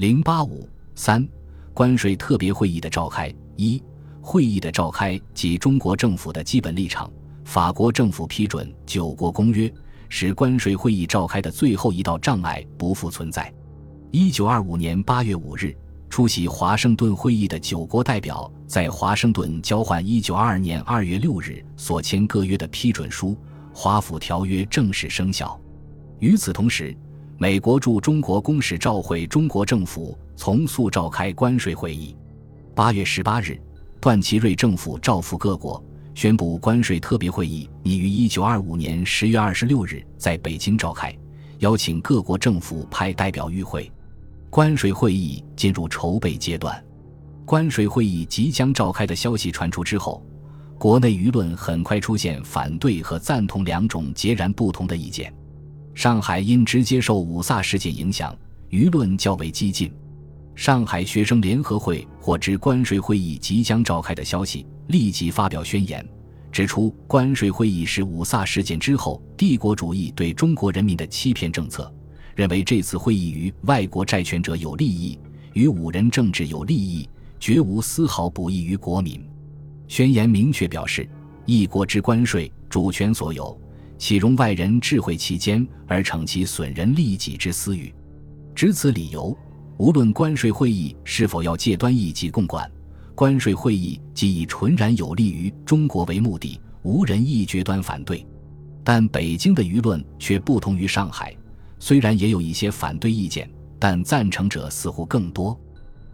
零八五三，关税特别会议的召开。一、会议的召开及中国政府的基本立场。法国政府批准《九国公约》，使关税会议召开的最后一道障碍不复存在。一九二五年八月五日，出席华盛顿会议的九国代表在华盛顿交换一九二二年二月六日所签各约的批准书，华府条约正式生效。与此同时，美国驻中国公使召会中国政府从速召开关税会议。八月十八日，段祺瑞政府召赴各国。宣布关税特别会议拟于一九二五年十月二十六日在北京召开，邀请各国政府派代表与会。关税会议进入筹备阶段。关税会议即将召开的消息传出之后，国内舆论很快出现反对和赞同两种截然不同的意见。上海因直接受五卅事件影响，舆论较为激进。上海学生联合会获知关税会议即将召开的消息。立即发表宣言，指出关税会议是五卅事件之后帝国主义对中国人民的欺骗政策，认为这次会议与外国债权者有利益，与五人政治有利益，绝无丝毫不益于国民。宣言明确表示，一国之关税主权所有，岂容外人智慧其间而逞其损人利己之私欲？值此理由，无论关税会议是否要借端议及共管。关税会议即以纯然有利于中国为目的，无人一决端反对。但北京的舆论却不同于上海，虽然也有一些反对意见，但赞成者似乎更多。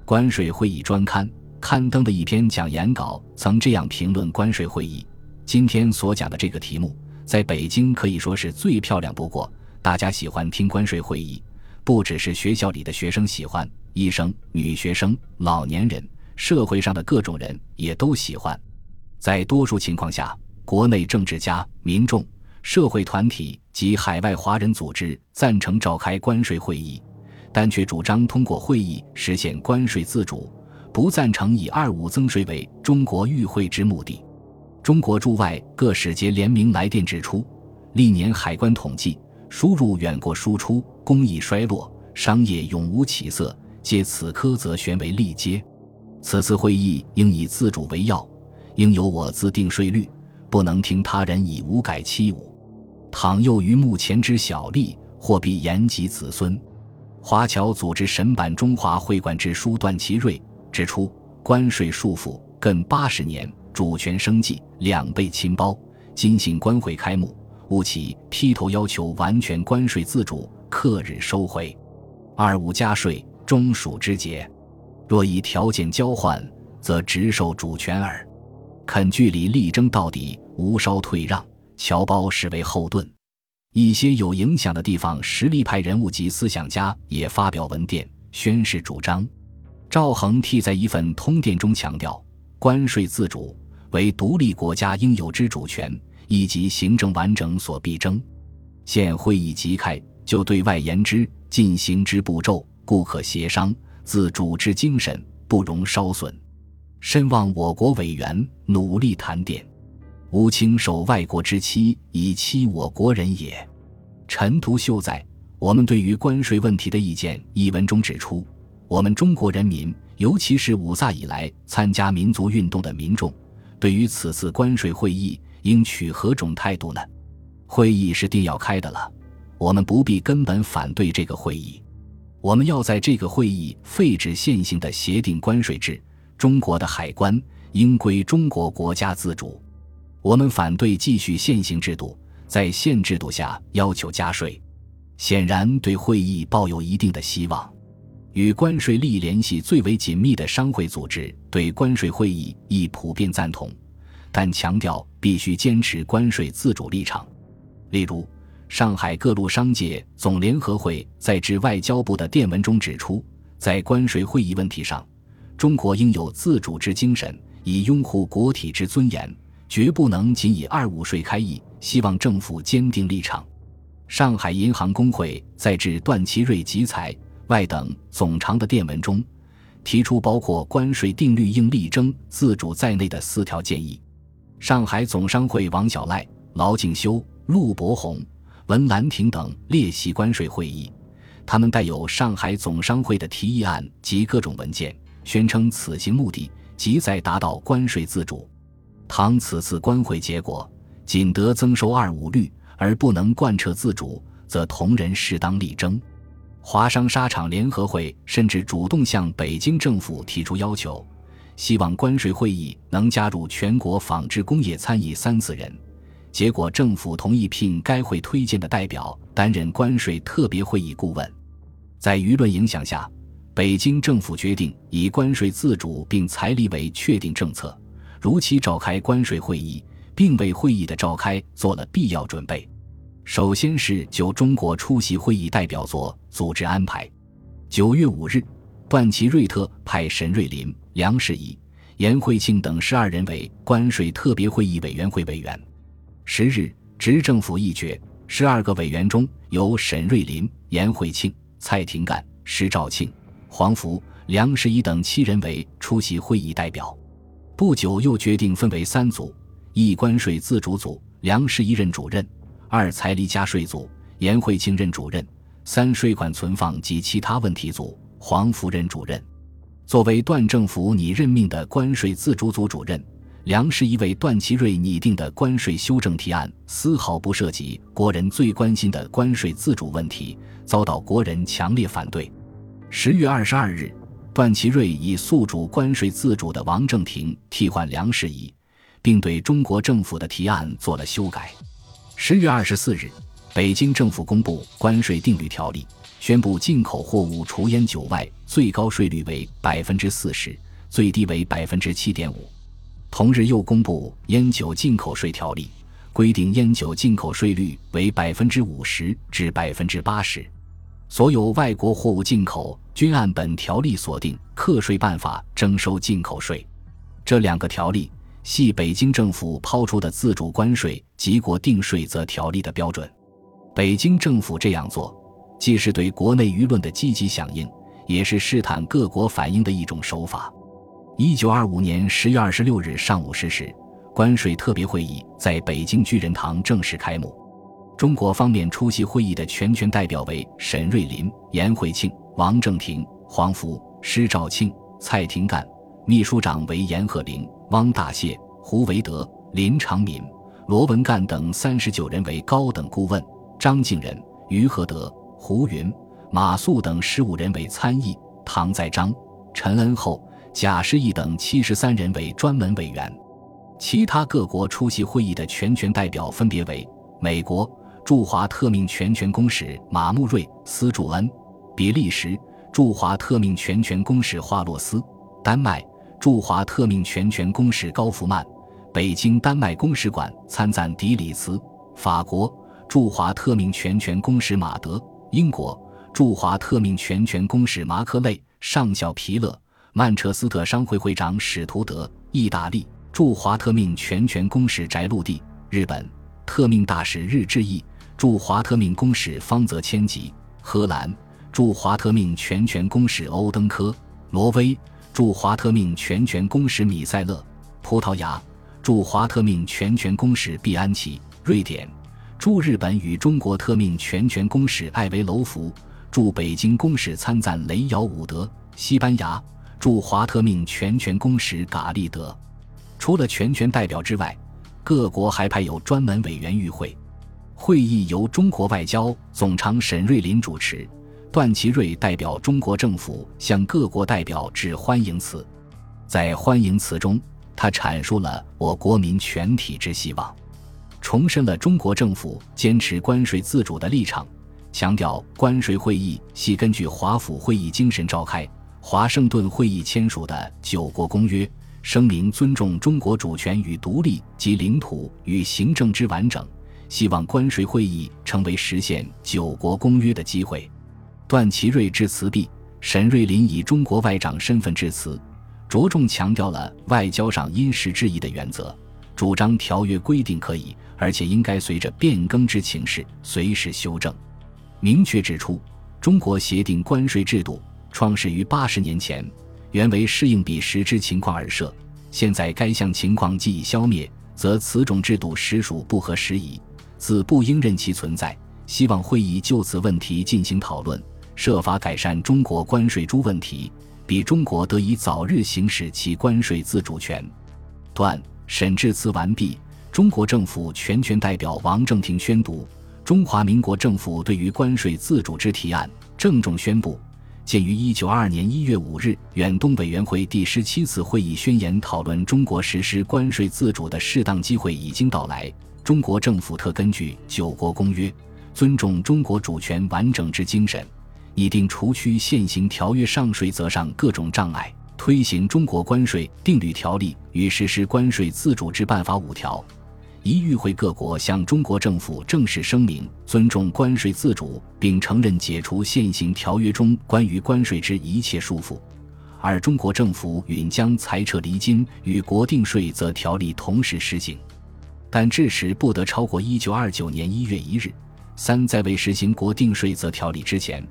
关税会议专刊刊登的一篇讲演稿曾这样评论关税会议：今天所讲的这个题目，在北京可以说是最漂亮不过。大家喜欢听关税会议，不只是学校里的学生喜欢，医生、女学生、老年人。社会上的各种人也都喜欢，在多数情况下，国内政治家、民众、社会团体及海外华人组织赞成召开关税会议，但却主张通过会议实现关税自主，不赞成以二五增税为中国与会之目的。中国驻外各使节联名来电指出，历年海关统计，输入远过输出，工艺衰落，商业永无起色，借此苛责悬为利阶。此次会议应以自主为要，应由我自定税率，不能听他人以无改欺侮。倘又于目前之小利，或必延及子孙。华侨组织审版中华会馆之书段祺瑞指出，关税束缚近八十年，主权生计两倍亲包。今信关会开幕，务起劈头要求完全关税自主，克日收回。二五加税，中属之节。若以条件交换，则直受主权耳。肯据理力争到底，无稍退让，侨胞视为后盾。一些有影响的地方实力派人物及思想家也发表文电宣示主张。赵恒替在一份通电中强调，关税自主为独立国家应有之主权，以及行政完整所必争。现会议即开，就对外言之，进行之步骤，故可协商。自主之精神不容稍损，深望我国委员努力谈点，无轻受外国之欺以欺我国人也。陈独秀在《我们对于关税问题的意见》一文中指出，我们中国人民，尤其是五卅以来参加民族运动的民众，对于此次关税会议应取何种态度呢？会议是定要开的了，我们不必根本反对这个会议。我们要在这个会议废止现行的协定关税制，中国的海关应归中国国家自主。我们反对继续现行制度，在现制度下要求加税，显然对会议抱有一定的希望。与关税利益联系最为紧密的商会组织对关税会议亦普遍赞同，但强调必须坚持关税自主立场，例如。上海各路商界总联合会在致外交部的电文中指出，在关税会议问题上，中国应有自主之精神，以拥护国体之尊严，绝不能仅以二五税开议。希望政府坚定立场。上海银行工会在致段祺瑞集采外等总长的电文中，提出包括关税定律应力争自主在内的四条建议。上海总商会王小赖、劳敬修、陆伯宏。文兰亭等列席关税会议，他们带有上海总商会的提议案及各种文件，宣称此行目的即在达到关税自主。倘此次关会结果仅得增收二五率，而不能贯彻自主，则同仁适当力争。华商纱厂联合会甚至主动向北京政府提出要求，希望关税会议能加入全国纺织工业参议三次人。结果，政府同意聘该会推荐的代表担任关税特别会议顾问。在舆论影响下，北京政府决定以关税自主并财力为确定政策，如期召开关税会议，并为会议的召开做了必要准备。首先是就中国出席会议代表作组织安排。九月五日，段祺瑞特派沈瑞林、梁士仪、颜惠庆等十二人为关税特别会议委员会委员。十日，执政府议决，十二个委员中由沈瑞林、颜惠庆、蔡廷干、施肇庆、黄福、梁士仪等七人为出席会议代表。不久，又决定分为三组：一关税自主组，梁士仪任主任；二财力加税组，颜惠庆任主任；三税款存放及其他问题组，黄福仁主任。作为段政府拟任命的关税自主组主任。梁士仪为段祺瑞拟定的关税修正提案，丝毫不涉及国人最关心的关税自主问题，遭到国人强烈反对。十月二十二日，段祺瑞以诉主关税自主的王正廷替换梁士仪，并对中国政府的提案做了修改。十月二十四日，北京政府公布关税定率条例，宣布进口货物除烟酒外，最高税率为百分之四十，最低为百分之七点五。同日又公布烟酒进口税条例，规定烟酒进口税率为百分之五十至百分之八十，所有外国货物进口均按本条例所定课税办法征收进口税。这两个条例系北京政府抛出的自主关税及国定税则条例的标准。北京政府这样做，既是对国内舆论的积极响应，也是试探各国反应的一种手法。一九二五年十月二十六日上午十时，关税特别会议在北京巨人堂正式开幕。中国方面出席会议的全权代表为沈瑞林、颜惠庆、王正廷、黄福、施肇庆、蔡廷干；秘书长为严鹤龄、汪大燮、胡维德、林长敏、罗文干等三十九人为高等顾问；张敬仁、于和德、胡云、马谡等十五人为参议；唐在章、陈恩厚。贾士义等七十三人为专门委员，其他各国出席会议的全权代表分别为：美国驻华特命全权公使马穆瑞、斯祝恩；比利时驻华特命全权公使华洛斯；丹麦驻华特命全权公使高福曼；北京丹麦公使馆参赞迪里茨；法国驻华特命全权公使马德；英国驻华特命全权公使马克累、上校皮勒。曼彻斯特商会会长史图德，意大利驻华特命全权公使翟陆地，日本特命大使日志义，驻华特命公使方泽千吉，荷兰驻华特命全权公使欧登科，挪威驻华特命全权公使米塞勒，葡萄牙驻华特命全权公使毕安奇，瑞典驻日本与中国特命全权公使艾维楼福，驻北京公使参赞雷尧伍德，西班牙。驻华特命全权公使嘎利德，除了全权代表之外，各国还派有专门委员与会。会议由中国外交总长沈瑞林主持，段祺瑞代表中国政府向各国代表致欢迎词。在欢迎词中，他阐述了我国民全体之希望，重申了中国政府坚持关税自主的立场，强调关税会议系根据华府会议精神召开。华盛顿会议签署的《九国公约》声明尊重中国主权与独立及领土与行政之完整，希望关税会议成为实现《九国公约》的机会。段祺瑞致辞毕，沈瑞林以中国外长身份致辞，着重强调了外交上因时制宜的原则，主张条约规定可以，而且应该随着变更之情势随时修正，明确指出中国协定关税制度。创始于八十年前，原为适应彼时之情况而设。现在该项情况既已消灭，则此种制度实属不合时宜，自不应任其存在。希望会议就此问题进行讨论，设法改善中国关税诸问题，比中国得以早日行使其关税自主权。段审致辞完毕，中国政府全权代表王正廷宣读中华民国政府对于关税自主之提案，郑重宣布。鉴于一九二二年一月五日远东委员会第十七次会议宣言讨论中国实施关税自主的适当机会已经到来，中国政府特根据《九国公约》，尊重中国主权完整之精神，拟定除去现行条约上税则上各种障碍，推行中国关税定律条例与实施关税自主之办法五条。一与会各国向中国政府正式声明尊重关税自主，并承认解除现行条约中关于关税之一切束缚；而中国政府允将裁撤离金与国定税则条例同时施行，但至时不得超过一九二九年一月一日；三在未实行国定税则条例之前，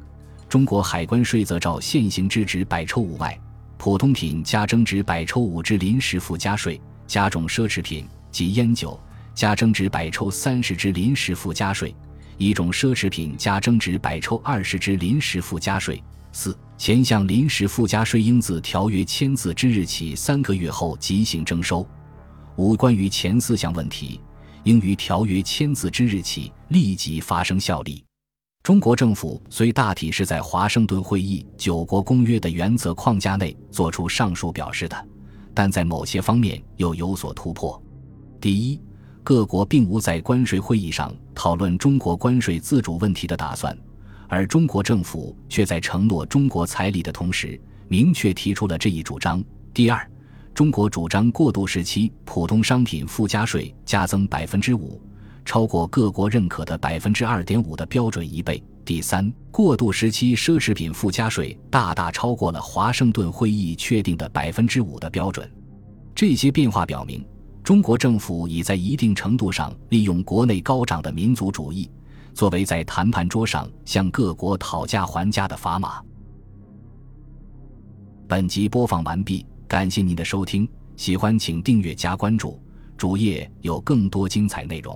中国海关税则照现行之值百抽五外，普通品加征值百抽五之临时附加税；加重奢侈品及烟酒。加征值百抽三十之临时附加税，一种奢侈品加征值百抽二十之临时附加税。四前项临时附加税应自条约签字之日起三个月后即行征收。五关于前四项问题，应于条约签字之日起立即发生效力。中国政府虽大体是在华盛顿会议九国公约的原则框架内作出上述表示的，但在某些方面又有所突破。第一。各国并无在关税会议上讨论中国关税自主问题的打算，而中国政府却在承诺中国彩礼的同时，明确提出了这一主张。第二，中国主张过渡时期普通商品附加税加增百分之五，超过各国认可的百分之二点五的标准一倍。第三，过渡时期奢侈品附加税大大超过了华盛顿会议确定的百分之五的标准。这些变化表明。中国政府已在一定程度上利用国内高涨的民族主义，作为在谈判桌上向各国讨价还价的砝码。本集播放完毕，感谢您的收听，喜欢请订阅加关注，主页有更多精彩内容。